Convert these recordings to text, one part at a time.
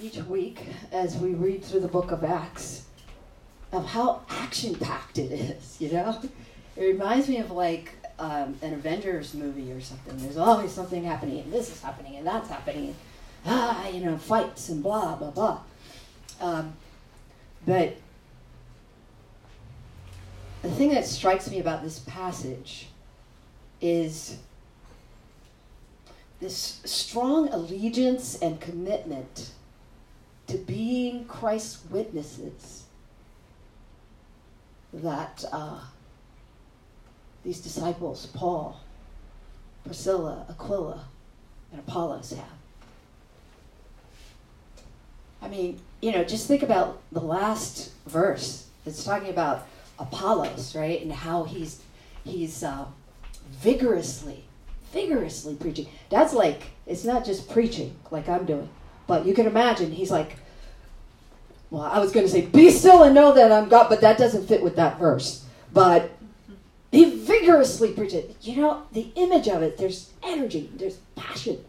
each week as we read through the book of Acts of how action packed it is, you know? It reminds me of like um, an Avengers movie or something. There's always something happening, and this is happening, and that's happening. Ah, you know, fights and blah, blah, blah. Um, but the thing that strikes me about this passage is this strong allegiance and commitment to being Christ's witnesses that uh, these disciples, Paul, Priscilla, Aquila, and Apollos have. I mean, you know, just think about the last verse. It's talking about Apollos, right, and how he's he's uh, vigorously, vigorously preaching. That's like it's not just preaching like I'm doing, but you can imagine he's like. Well, I was going to say, be still and know that I'm God, but that doesn't fit with that verse. But he vigorously preaches. You know, the image of it, there's energy, there's passion,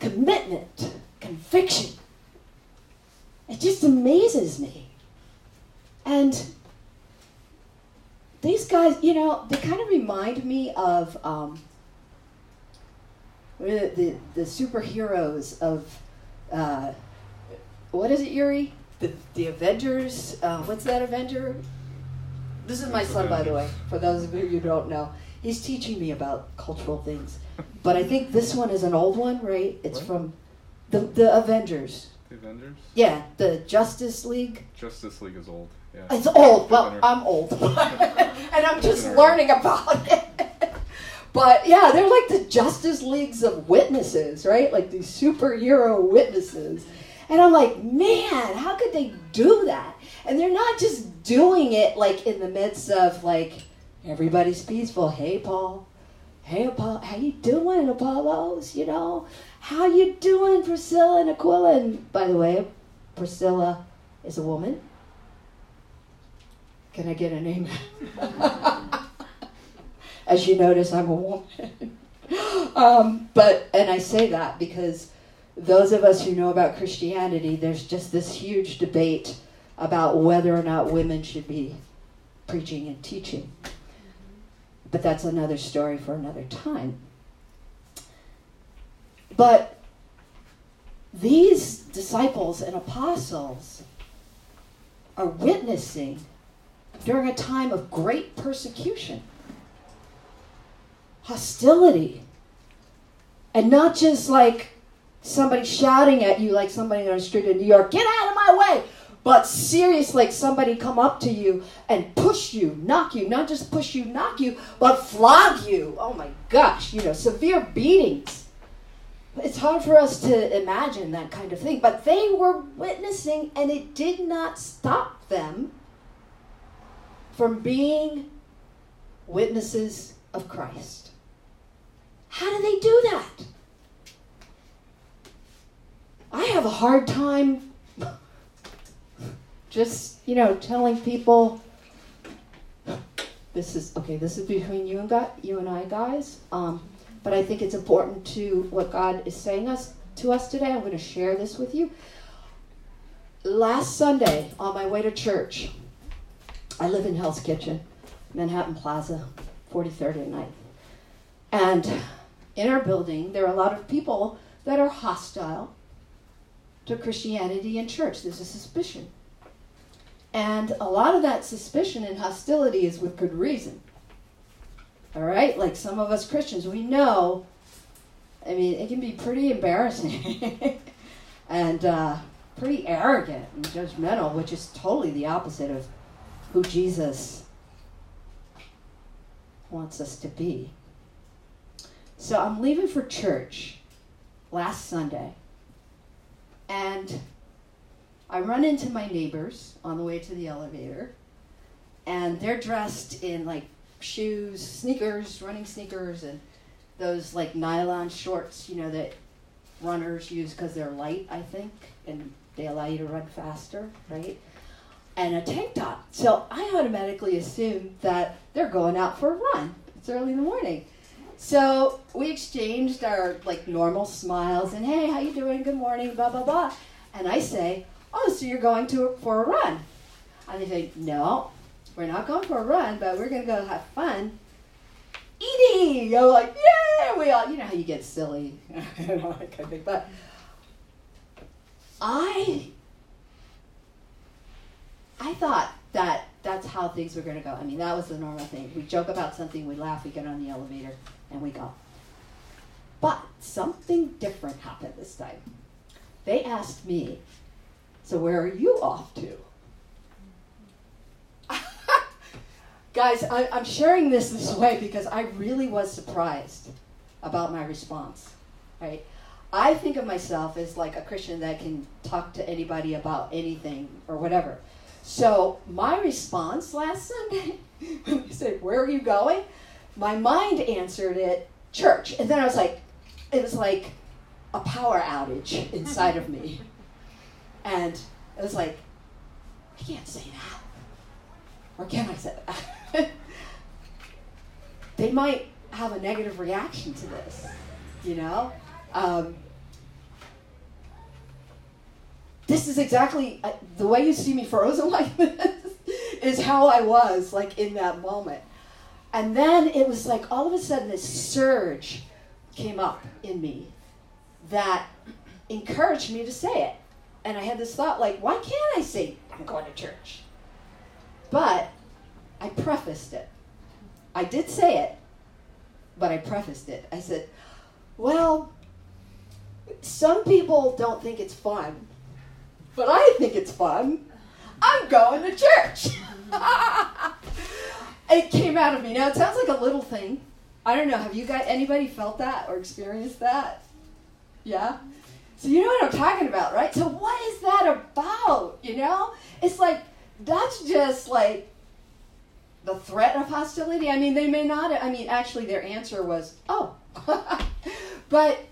commitment, conviction. It just amazes me. And these guys, you know, they kind of remind me of um, the, the, the superheroes of, uh, what is it, Yuri? The, the Avengers. Uh, what's that Avenger? This is my son, by the way, for those of you who don't know. He's teaching me about cultural things. But I think this one is an old one, right? It's What? from the, the Avengers. The Avengers? Yeah, the Justice League. Justice League is old. Yeah. It's old. Well, I'm old. and I'm just learning about it. But yeah, they're like the Justice Leagues of witnesses, right? Like these superhero witnesses. And I'm like, man, how could they do that? And they're not just doing it like in the midst of like everybody's peaceful. Hey, Paul. Hey, Apollo. How you doing, Apollos? You know, how you doing, Priscilla and Aquila? And by the way, Priscilla is a woman. Can I get a amen? As you notice, I'm a woman. um, but, and I say that because those of us who know about Christianity, there's just this huge debate about whether or not women should be preaching and teaching. But that's another story for another time. But these disciples and apostles are witnessing during a time of great persecution, hostility, and not just like somebody shouting at you like somebody on the street in New York, get out of my way, but serious like somebody come up to you and push you, knock you, not just push you, knock you, but flog you. Oh my gosh, you know, severe beatings. It's hard for us to imagine that kind of thing, but they were witnessing and it did not stop them from being witnesses of Christ. How do they do that? I have a hard time just, you know, telling people this is okay, this is between you and God, you and I guys. Um, but I think it's important to what God is saying us to us today. I'm going to share this with you. Last Sunday on my way to church, I live in Hell's Kitchen, Manhattan Plaza, 43rd and 9th. And in our building, there are a lot of people that are hostile to Christianity and church. There's a suspicion. And a lot of that suspicion and hostility is with good reason. All right? Like some of us Christians, we know, I mean, it can be pretty embarrassing and uh, pretty arrogant and judgmental, which is totally the opposite of who Jesus wants us to be. So I'm leaving for church last Sunday, and I run into my neighbors on the way to the elevator, and they're dressed in like shoes, sneakers, running sneakers, and those like nylon shorts, you know, that runners use because they're light, I think, and they allow you to run faster, right? And a tank top. So I automatically assume that they're going out for a run. It's early in the morning. So we exchanged our like normal smiles and hey, how you doing? Good morning, blah blah blah. And I say, oh, so you're going to for a run? And they say, no, we're not going for a run, but we're gonna go have fun eating. I'm like, yeah, we all, you know how you get silly, you know, that kind of thing. But I, I thought that that's how things were going to go. I mean, that was the normal thing. We joke about something, we laugh, we get on the elevator, and we go. But something different happened this time. They asked me, so where are you off to? Guys, I, I'm sharing this this way because I really was surprised about my response, right? I think of myself as like a Christian that can talk to anybody about anything or whatever. So my response last Sunday, when they said, Where are you going? My mind answered it, church. And then I was like, it was like a power outage inside of me. And it was like, I can't say that. Or can I say that? they might have a negative reaction to this, you know? Um, this is exactly uh, the way you see me frozen like this is how I was like in that moment. And then it was like all of a sudden this surge came up in me that encouraged me to say it. And I had this thought like, why can't I say I'm going to church? But I prefaced it. I did say it, but I prefaced it. I said, well, some people don't think it's fun but I think it's fun. I'm going to church. it came out of me. Now it sounds like a little thing. I don't know. Have you got anybody felt that or experienced that? Yeah. So you know what I'm talking about, right? So what is that about? You know, it's like that's just like the threat of hostility. I mean, they may not. I mean, actually, their answer was, "Oh," but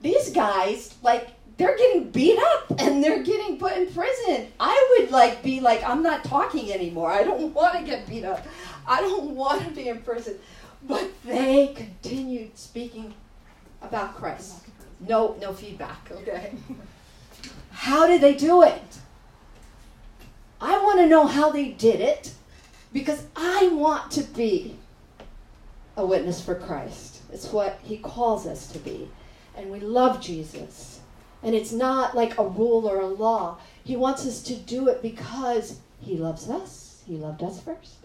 these guys like they're getting beat up and they're getting put in prison. I would like be like, I'm not talking anymore. I don't want to get beat up. I don't want to be in prison. But they continued speaking about Christ. No, no feedback. Okay. How did they do it? I want to know how they did it because I want to be a witness for Christ. It's what he calls us to be. And we love Jesus. And it's not like a rule or a law. He wants us to do it because He loves us. He loved us first.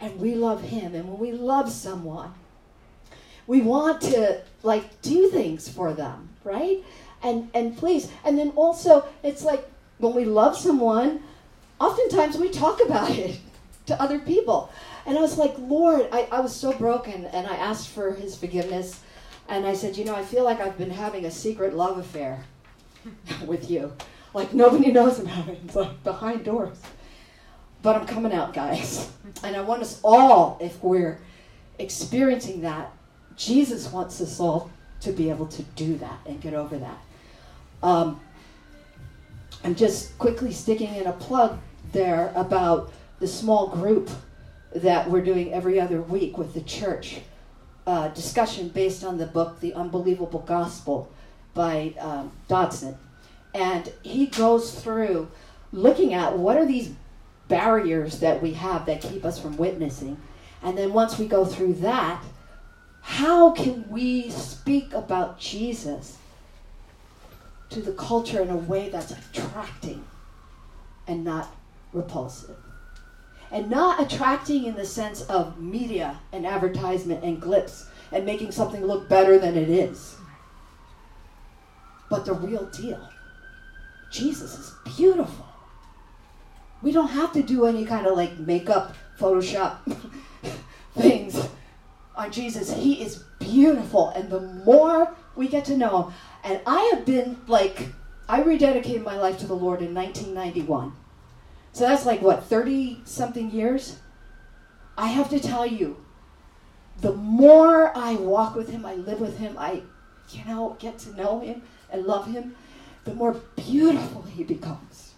And we love Him. And when we love someone, we want to like do things for them, right? And and please. And then also it's like when we love someone, oftentimes we talk about it to other people. And I was like, Lord, I, I was so broken and I asked for his forgiveness. And I said, you know, I feel like I've been having a secret love affair with you. Like nobody knows about it. It's like behind doors. But I'm coming out, guys. And I want us all, if we're experiencing that, Jesus wants us all to be able to do that and get over that. Um, I'm just quickly sticking in a plug there about the small group that we're doing every other week with the church. Uh, discussion based on the book The Unbelievable Gospel by um, Dodson. And he goes through looking at what are these barriers that we have that keep us from witnessing. And then once we go through that, how can we speak about Jesus to the culture in a way that's attracting and not repulsive? And not attracting in the sense of media and advertisement and glitz and making something look better than it is but the real deal. Jesus is beautiful. We don't have to do any kind of like makeup, Photoshop things on Jesus. He is beautiful. And the more we get to know him, and I have been like, I rededicated my life to the Lord in 1991. So that's like what, 30 something years? I have to tell you, the more I walk with him, I live with him, I, you know, get to know him, and love him, the more beautiful he becomes.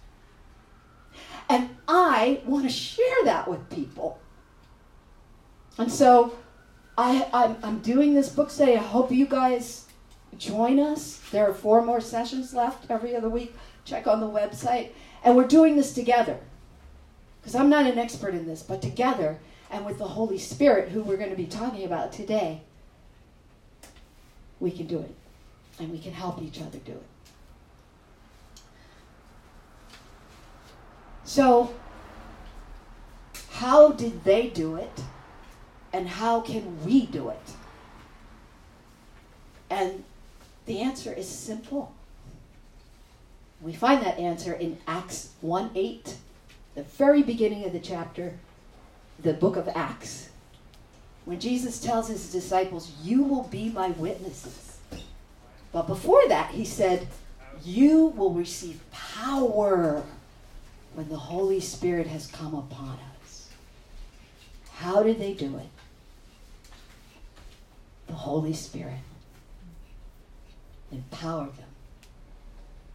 And I want to share that with people. And so I, I'm, I'm doing this book study. I hope you guys join us. There are four more sessions left every other week. Check on the website. And we're doing this together. Because I'm not an expert in this, but together and with the Holy Spirit, who we're going to be talking about today, we can do it. And we can help each other do it. So, how did they do it? And how can we do it? And the answer is simple. We find that answer in Acts 1 8, the very beginning of the chapter, the book of Acts. When Jesus tells his disciples, You will be my witnesses. But before that, he said, You will receive power when the Holy Spirit has come upon us. How did they do it? The Holy Spirit empowered them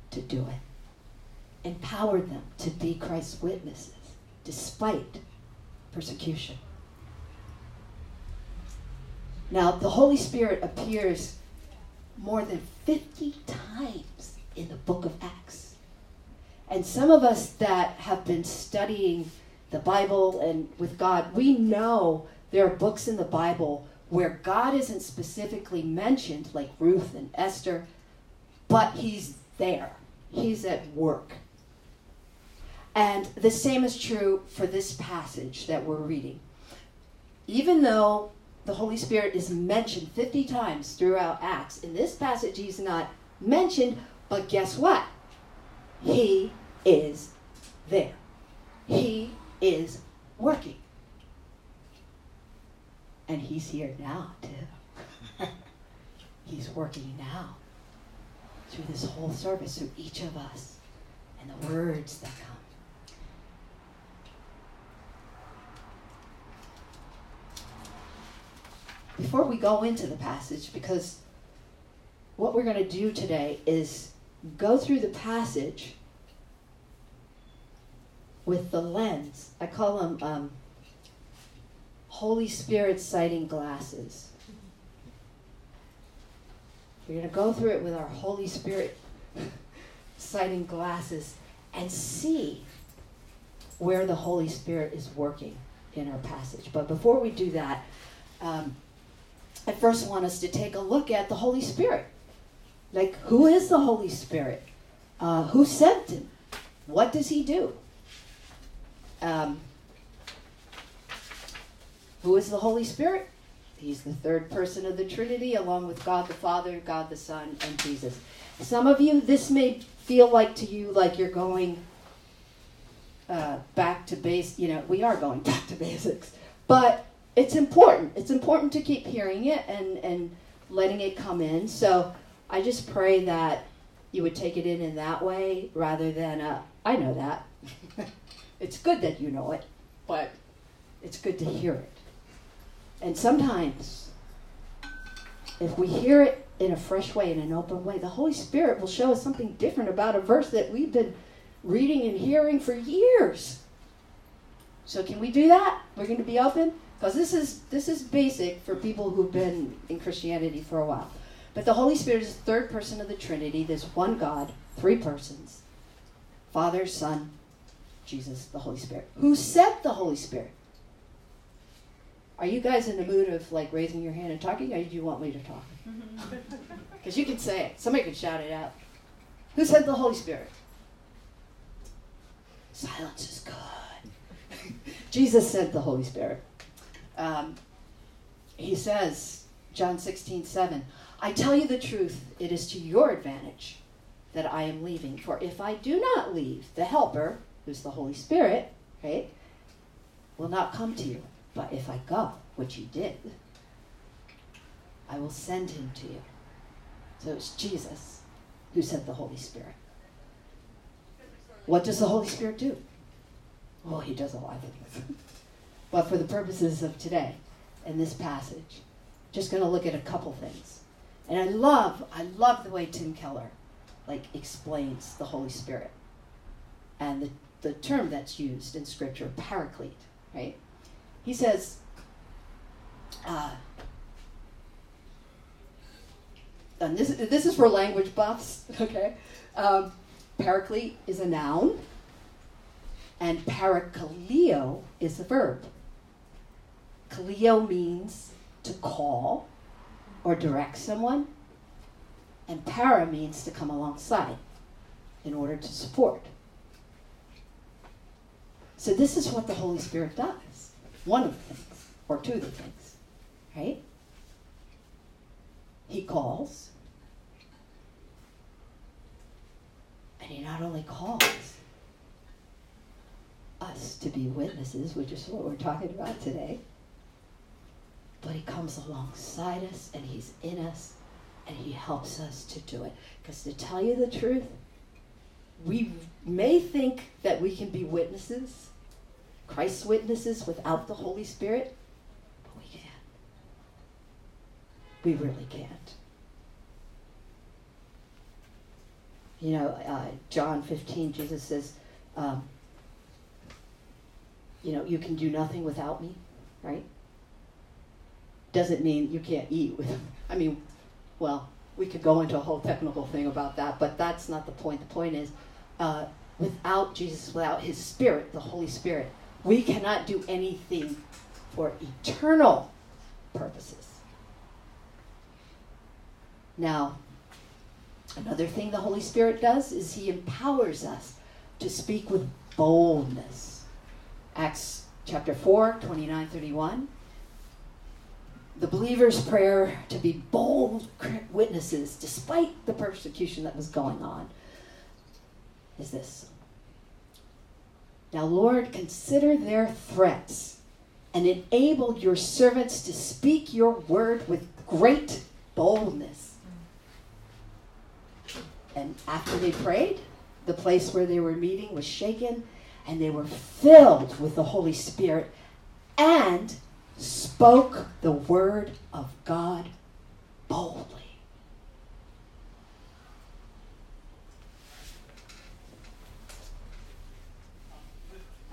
to do it, empowered them to be Christ's witnesses despite persecution. Now, the Holy Spirit appears more than 50 times in the book of Acts. And some of us that have been studying the Bible and with God, we know there are books in the Bible where God isn't specifically mentioned, like Ruth and Esther, but He's there. He's at work. And the same is true for this passage that we're reading. Even though the Holy Spirit is mentioned 50 times throughout Acts, in this passage he's not mentioned, but guess what? He is there. He is working. And he's here now, too. he's working now through this whole service, through each of us, and the words that come. Before we go into the passage, because what we're going to do today is go through the passage with the lens. I call them um, Holy Spirit sighting glasses. We're going to go through it with our Holy Spirit sighting glasses and see where the Holy Spirit is working in our passage. But before we do that, um, I first want us to take a look at the Holy Spirit. Like, who is the Holy Spirit? Uh, who sent him? What does he do? Um, who is the Holy Spirit? He's the third person of the Trinity, along with God the Father, God the Son, and Jesus. Some of you, this may feel like to you like you're going uh, back to base. You know, we are going back to basics, but it's important. It's important to keep hearing it and and letting it come in. So I just pray that you would take it in in that way rather than uh, I know that. it's good that you know it, but it's good to hear it. And sometimes, if we hear it in a fresh way, in an open way, the Holy Spirit will show us something different about a verse that we've been reading and hearing for years. So can we do that? We're going to be open because this is this is basic for people who've been in Christianity for a while. But the Holy Spirit is the third person of the Trinity. There's one God, three persons: Father, Son, Jesus, the Holy Spirit. Who sent the Holy Spirit? Are you guys in the mood of like raising your hand and talking, or do you want me to talk? Because you can say it. Somebody can shout it out. Who sent the Holy Spirit? Silence is good. Jesus sent the Holy Spirit. Um, he says, John 16, 7, I tell you the truth, it is to your advantage that I am leaving. For if I do not leave, the Helper, who's the Holy Spirit, right, will not come to you. But if I go, which he did, I will send him to you. So it's Jesus who sent the Holy Spirit. What does the Holy Spirit do? Well, he does a lot of things. but for the purposes of today and this passage, just going to look at a couple things. And I love, I love the way Tim Keller like explains the Holy Spirit and the, the term that's used in Scripture, paraclete, right? He says, uh, and this, this is for language buffs, okay? Um, paraclete is a noun, and parakaleo is a verb. Kaleo means to call or direct someone, and para means to come alongside in order to support. So this is what the Holy Spirit does. One of the things, or two of the things, right? He calls, and he not only calls us to be witnesses, which is what we're talking about today, but he comes alongside us and he's in us and he helps us to do it. Because to tell you the truth, we may think that we can be witnesses, Christ's witnesses, without the Holy Spirit, but we can't. We really can't. You know, uh, John 15, Jesus says, um, you know, you can do nothing without me, right? Doesn't mean you can't eat with, I mean, well, we could go into a whole technical thing about that, but that's not the point. The point is, uh, without Jesus, without His Spirit, the Holy Spirit, we cannot do anything for eternal purposes. Now, another thing the Holy Spirit does is He empowers us to speak with boldness. Acts chapter 4, 29 31 the believer's prayer to be bold witnesses despite the persecution that was going on is this Now, Lord, consider their threats and enable your servants to speak your word with great boldness. And after they prayed, the place where they were meeting was shaken, and they were filled with the Holy Spirit and spoke the word of God boldly.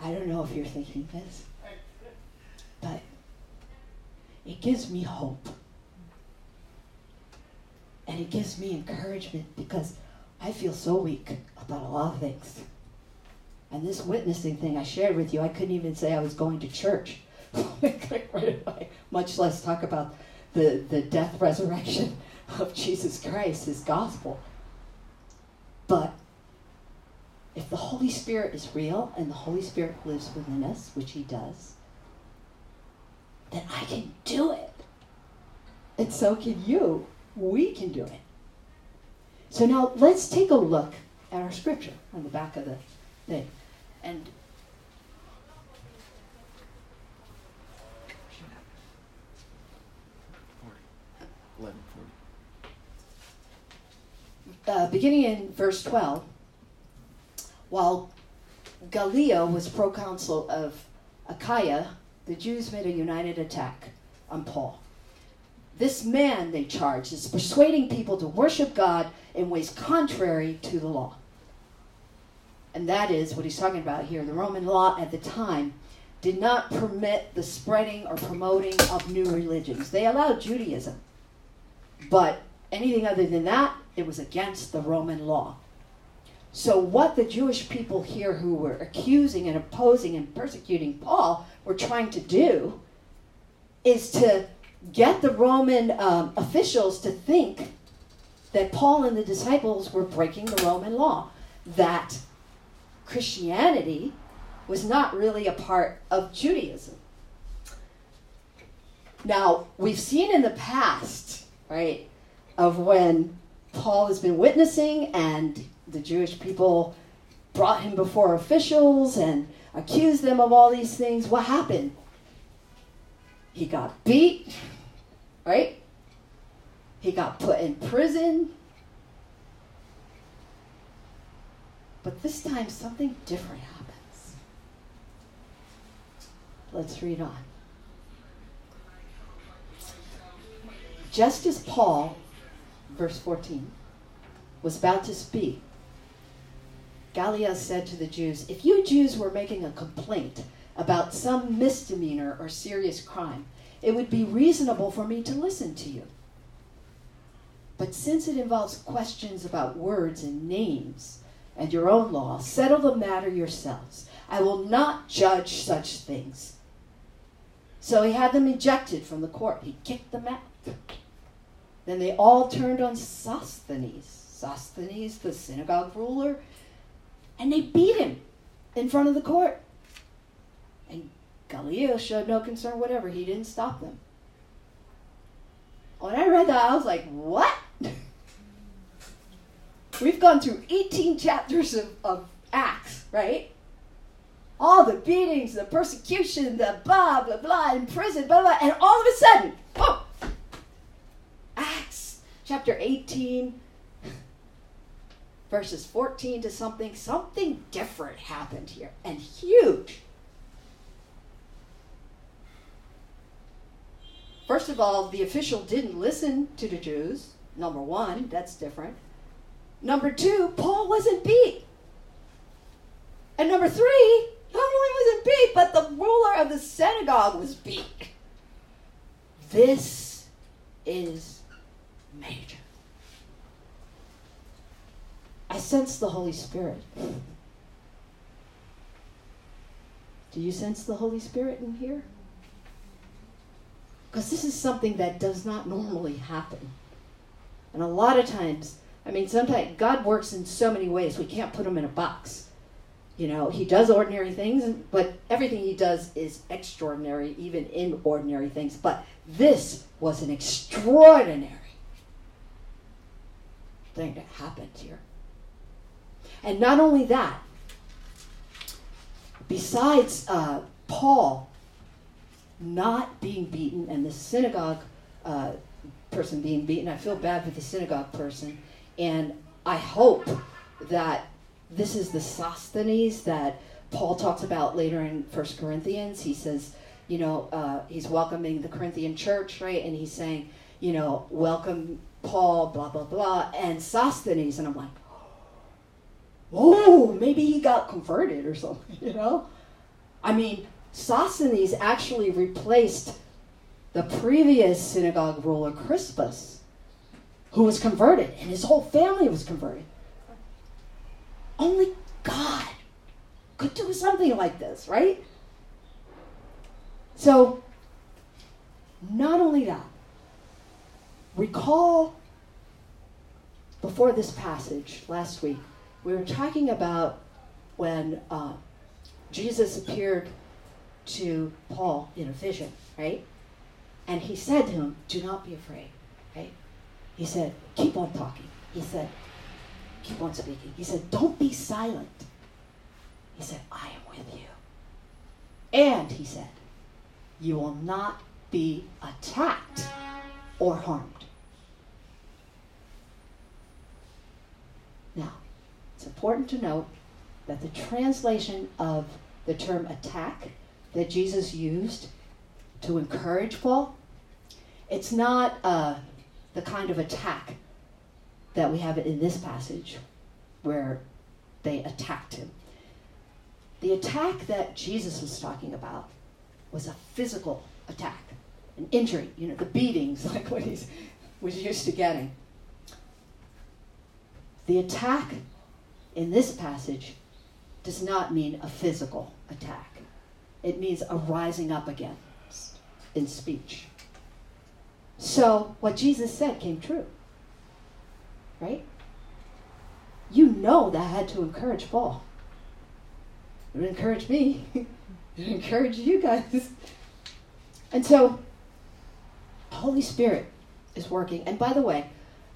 I don't know if you're thinking this, but it gives me hope. And it gives me encouragement because I feel so weak about a lot of things. And this witnessing thing I shared with you, I couldn't even say I was going to church much less talk about the, the death resurrection of Jesus Christ, his gospel. But if the Holy Spirit is real and the Holy Spirit lives within us, which he does, then I can do it. And so can you. We can do it. So now let's take a look at our scripture on the back of the thing. And uh, beginning in verse 12, while Gallio was proconsul of Achaia, the Jews made a united attack on Paul. This man, they charged, is persuading people to worship God in ways contrary to the law. And that is what he's talking about here. The Roman law at the time did not permit the spreading or promoting of new religions. They allowed Judaism. But anything other than that it was against the Roman law. So, what the Jewish people here who were accusing and opposing and persecuting Paul were trying to do is to get the Roman um, officials to think that Paul and the disciples were breaking the Roman law, that Christianity was not really a part of Judaism. Now, we've seen in the past, right, of when Paul has been witnessing, and the Jewish people brought him before officials and accused them of all these things. What happened? He got beat, right? He got put in prison. But this time, something different happens. Let's read on. Just as Paul verse 14, was about to speak, Gallio said to the Jews, If you Jews were making a complaint about some misdemeanor or serious crime, it would be reasonable for me to listen to you. But since it involves questions about words and names and your own law, settle the matter yourselves. I will not judge such things. So he had them ejected from the court. He kicked them out. Then they all turned on Sosthenes. Sosthenes, the synagogue ruler, and they beat him in front of the court. And Gallio showed no concern whatever. He didn't stop them. When I read that, I was like, what? We've gone through 18 chapters of, of Acts, right? All the beatings, the persecution, the blah, blah, blah, in prison, blah, blah, and all of a sudden, oh, Acts chapter 18, verses 14 to something, something different happened here and huge. First of all, the official didn't listen to the Jews. Number one, that's different. Number two, Paul wasn't beat. And number three, not only wasn't beat, but the ruler of the synagogue was beat. This is major. I sense the Holy Spirit. Do you sense the Holy Spirit in here? Because this is something that does not normally happen. And a lot of times, I mean, sometimes God works in so many ways, we can't put him in a box. You know, he does ordinary things, but everything he does is extraordinary, even in ordinary things. But this was an extraordinary thing that happened here. And not only that, besides uh, Paul not being beaten and the synagogue uh, person being beaten, I feel bad for the synagogue person. And I hope that this is the Sosthenes that Paul talks about later in First Corinthians. He says, you know, uh, he's welcoming the Corinthian church, right? And he's saying, you know, welcome Paul, blah, blah, blah, and Sosthenes. And I'm like, oh, maybe he got converted or something, you know? I mean, Sosthenes actually replaced the previous synagogue ruler, Crispus, who was converted, and his whole family was converted. Only God could do something like this, right? So, not only that, recall before this passage last week, we were talking about when uh, Jesus appeared to Paul in a vision, right? And he said to him, Do not be afraid, right? He said, Keep on talking. He said, Keep on speaking. He said, Don't be silent. He said, I am with you. And he said, You will not be attacked or harmed. Now, important to note that the translation of the term attack that Jesus used to encourage Paul, it's not uh, the kind of attack that we have in this passage where they attacked him. The attack that Jesus was talking about was a physical attack, an injury, you know, the beatings like what he was used to getting. The attack in this passage does not mean a physical attack. It means a rising up again in speech. So what Jesus said came true. Right? You know that had to encourage Paul. It encouraged me. it encouraged you guys. And so Holy Spirit is working. And by the way,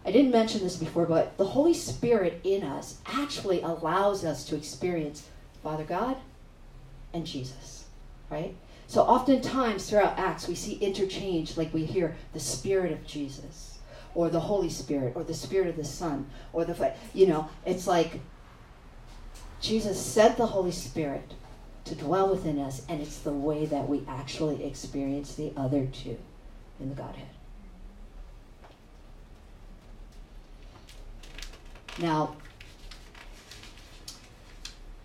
I didn't mention this before, but the Holy Spirit in us actually allows us to experience Father God and Jesus, right? So oftentimes throughout Acts, we see interchange, like we hear the Spirit of Jesus, or the Holy Spirit, or the Spirit of the Son, or the, you know, it's like Jesus sent the Holy Spirit to dwell within us, and it's the way that we actually experience the other two in the Godhead. Now,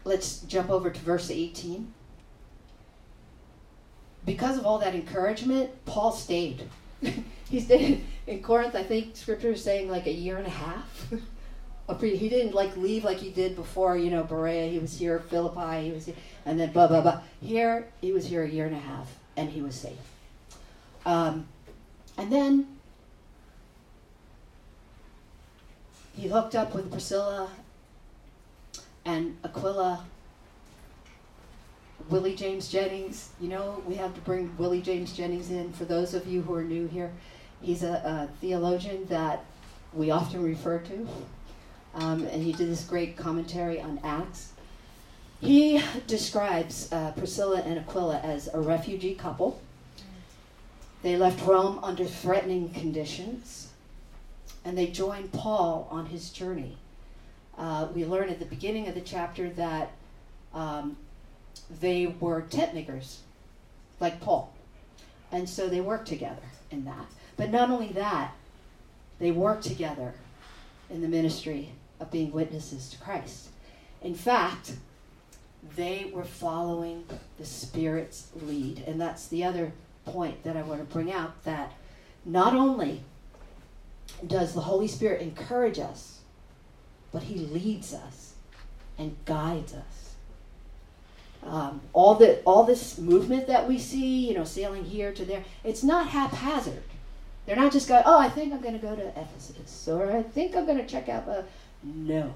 let's jump over to verse 18. Because of all that encouragement, Paul stayed. he stayed. in Corinth, I think scripture is saying like a year and a half. he didn't like leave like he did before, you know, Berea. He was here, Philippi. He was here, and then blah blah blah. Here, he was here a year and a half, and he was safe. Um, and then he hooked up with Priscilla and Aquila. Willie James Jennings, you know, we have to bring Willie James Jennings in. For those of you who are new here, he's a, a theologian that we often refer to. Um, and he did this great commentary on Acts. He describes uh, Priscilla and Aquila as a refugee couple. They left Rome under threatening conditions, and they joined Paul on his journey. Uh, we learn at the beginning of the chapter that um, they were tent makers, like Paul. And so they worked together in that. But not only that, they worked together in the ministry of being witnesses to Christ. In fact, they were following the Spirit's lead. And that's the other point that I want to bring out that not only does the Holy Spirit encourage us, but He leads us and guides us. Um, all the all this movement that we see, you know, sailing here to there, it's not haphazard. They're not just going, oh, I think I'm going to go to Ephesus, or I think I'm going to check out the. No.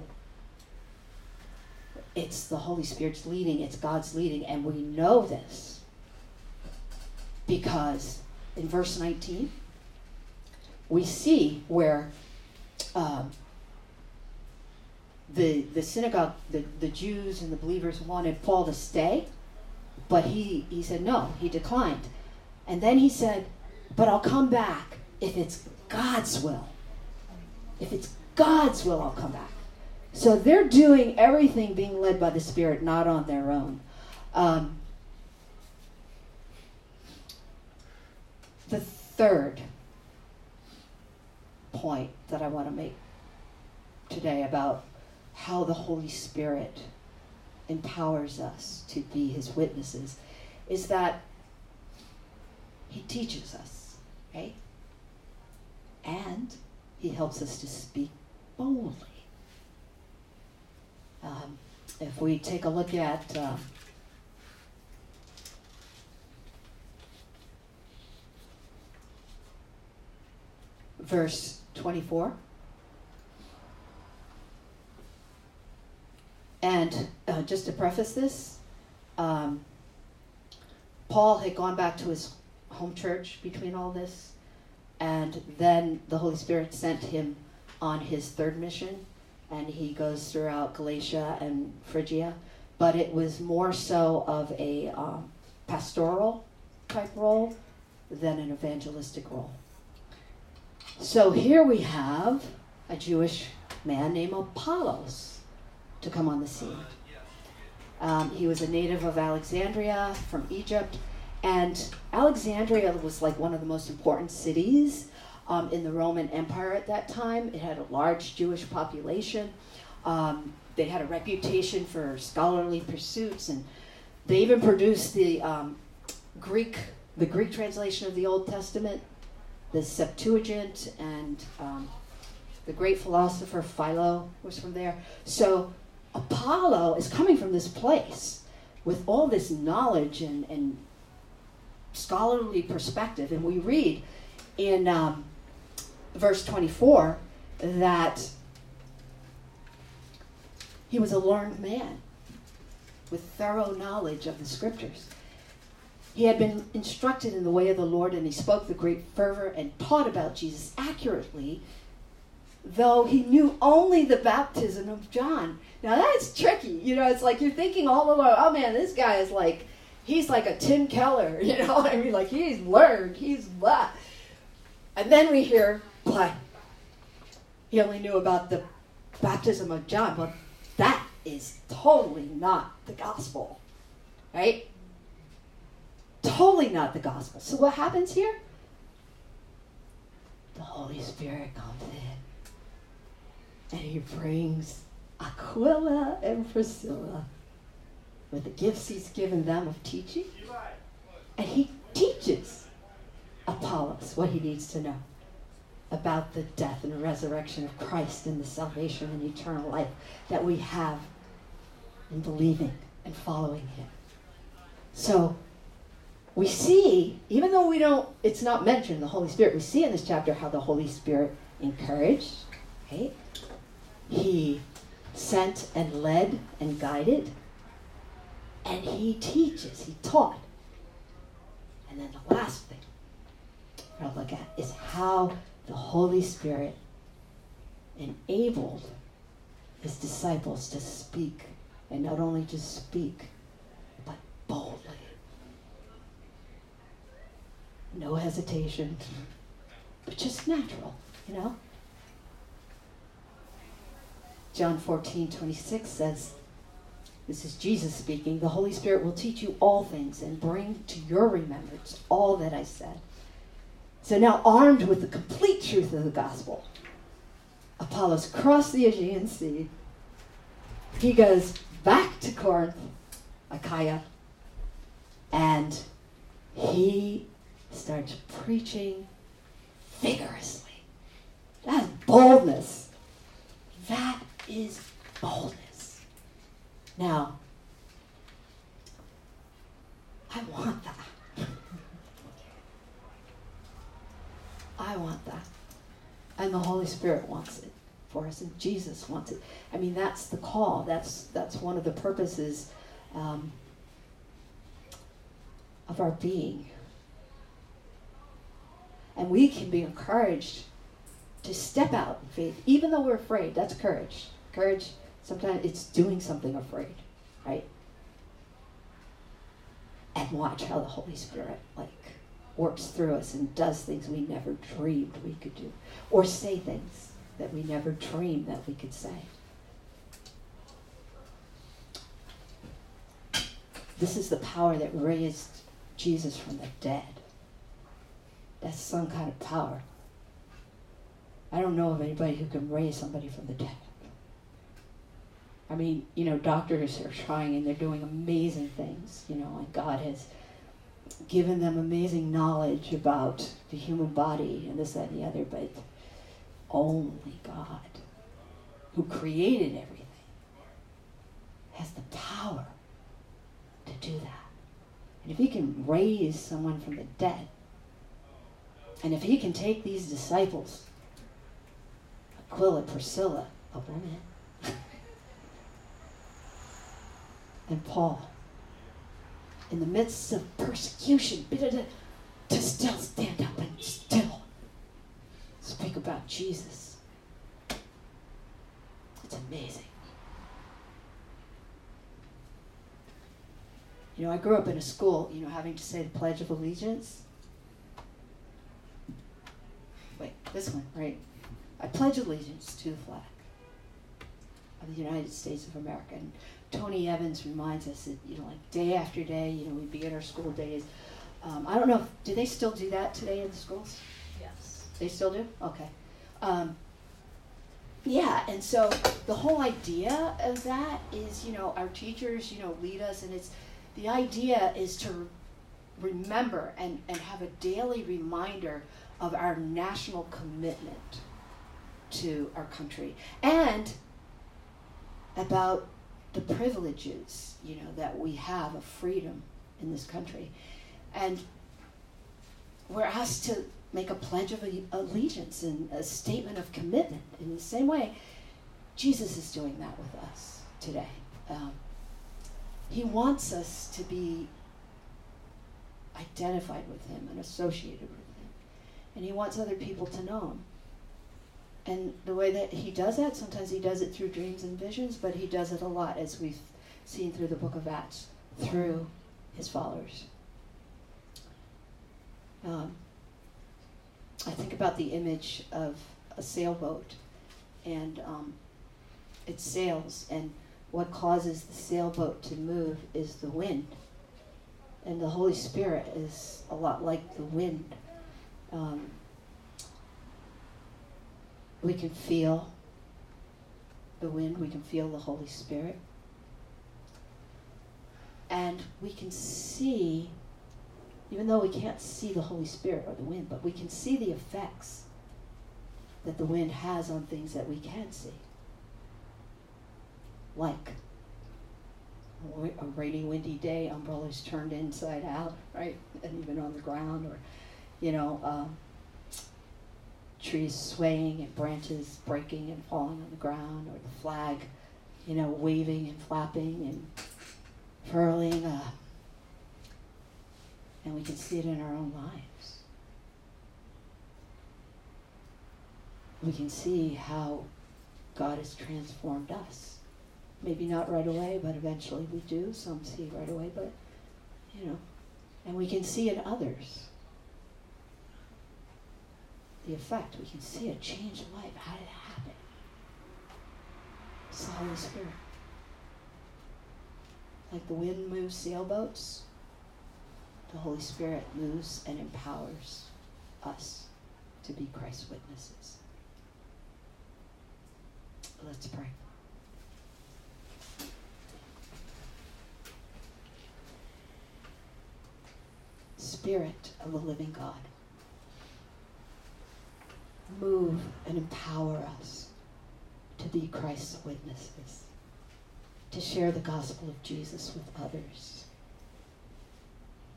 It's the Holy Spirit's leading, it's God's leading, and we know this because in verse 19, we see where um, the, the synagogue, the, the Jews and the believers wanted Paul to stay, but he, he said no, he declined. And then he said, But I'll come back if it's God's will. If it's God's will, I'll come back. So they're doing everything being led by the Spirit, not on their own. Um, the third point that I want to make today about how the Holy Spirit empowers us to be His witnesses is that He teaches us, right? and he helps us to speak boldly. Um, if we take a look at uh, verse 24. And uh, just to preface this, um, Paul had gone back to his home church between all this and then the Holy Spirit sent him on his third mission, and he goes throughout Galatia and Phrygia. But it was more so of a um, pastoral type role than an evangelistic role. So here we have a Jewish man named Apollos to come on the scene. Um, he was a native of Alexandria from Egypt and Alexandria was like one of the most important cities um, in the Roman Empire at that time. It had a large Jewish population. Um, they had a reputation for scholarly pursuits, and they even produced the um, Greek, the Greek translation of the Old Testament, the Septuagint, and um, the great philosopher Philo was from there. So Apollo is coming from this place with all this knowledge and, and scholarly perspective. And we read in um, verse 24 that he was a learned man with thorough knowledge of the scriptures. He had been instructed in the way of the Lord, and he spoke with great fervor and taught about Jesus accurately, though he knew only the baptism of John. Now that's tricky. You know, it's like you're thinking all along, oh man, this guy is like he's like a Tim Keller, you know I mean? Like he's learned, he's blah. And then we hear, why? He only knew about the baptism of John, but that is totally not the gospel, right? Totally not the gospel. So what happens here? The Holy Spirit comes in and he brings Aquila and Priscilla with the gifts he's given them of teaching. And he teaches Apollos what he needs to know. about the death and resurrection of Christ and the salvation and eternal life that we have in believing and following Him. So we see, even though we don't, it's not mentioned, the Holy Spirit, we see in this chapter how the Holy Spirit encouraged, right? He sent and led and guided. And he teaches, he taught. And then the last thing to look at is how the Holy Spirit enabled his disciples to speak. And not only to speak, but boldly. No hesitation, but just natural, you know? John 14, 26 says, this is Jesus speaking, the Holy Spirit will teach you all things and bring to your remembrance all that I said. So now, armed with the complete truth of the gospel, Apollos crossed the Aegean Sea. He goes back to Corinth, Achaia, and he starts preaching vigorously. That's boldness. That is boldness. Now, I want that. I want that. And the Holy Spirit wants it for us, and Jesus wants it. I mean, that's the call. That's that's one of the purposes um, of our being. And we can be encouraged to step out in faith, even though we're afraid. That's courage. Courage, sometimes it's doing something afraid, right? And watch how the Holy Spirit, like, works through us and does things we never dreamed we could do, or say things that we never dreamed that we could say. This is the power that raised Jesus from the dead. That's some kind of power. I don't know of anybody who can raise somebody from the dead. I mean, you know, doctors are trying and they're doing amazing things, you know, and God has given them amazing knowledge about the human body and this, that, and the other, but only God, who created everything, has the power to do that. And if He can raise someone from the dead, and if He can take these disciples, Aquila, Priscilla, a woman, and Paul, in the midst of persecution, to still stand up and still speak about Jesus. It's amazing. You know, I grew up in a school, you know, having to say the Pledge of Allegiance. This one, right? I pledge allegiance to the flag of the United States of America. And Tony Evans reminds us that, you know, like day after day, you know, we begin our school days. Um, I don't know, if, do they still do that today in the schools? Yes. They still do? Okay. Um, yeah, and so the whole idea of that is, you know, our teachers, you know, lead us, and it's the idea is to remember and, and have a daily reminder of our national commitment to our country and about the privileges, you know, that we have of freedom in this country. And we're asked to make a pledge of allegiance and a statement of commitment. In the same way, Jesus is doing that with us today. Um, he wants us to be identified with him and associated with him. And he wants other people to know him. And the way that he does that, sometimes he does it through dreams and visions, but he does it a lot, as we've seen through the book of Acts, through his followers. Um, I think about the image of a sailboat, and um, it sails, and what causes the sailboat to move is the wind. And the Holy Spirit is a lot like the wind. Um, we can feel the wind, we can feel the Holy Spirit. And we can see, even though we can't see the Holy Spirit or the wind, but we can see the effects that the wind has on things that we can see. Like a rainy, windy day, umbrellas turned inside out, right? And even on the ground, or, you know, um, trees swaying and branches breaking and falling on the ground, or the flag, you know, waving and flapping and furling. Uh, and we can see it in our own lives. We can see how God has transformed us. Maybe not right away, but eventually we do. Some see right away, but, you know, and we can see in others the effect. We can see a change in life. How did it happen? It's the Holy Spirit. Like the wind moves sailboats, the Holy Spirit moves and empowers us to be Christ's witnesses. Let's pray. Spirit of the living God, move and empower us to be Christ's witnesses, to share the gospel of Jesus with others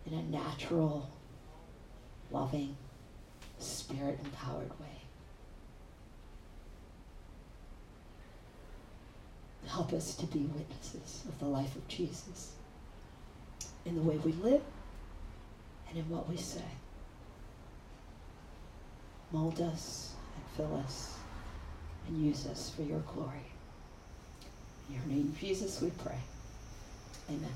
in a natural, loving, spirit empowered way. Help us to be witnesses of the life of Jesus in the way we live and in what we say. Mold us and fill us and use us for your glory. In your name, Jesus, we pray. Amen.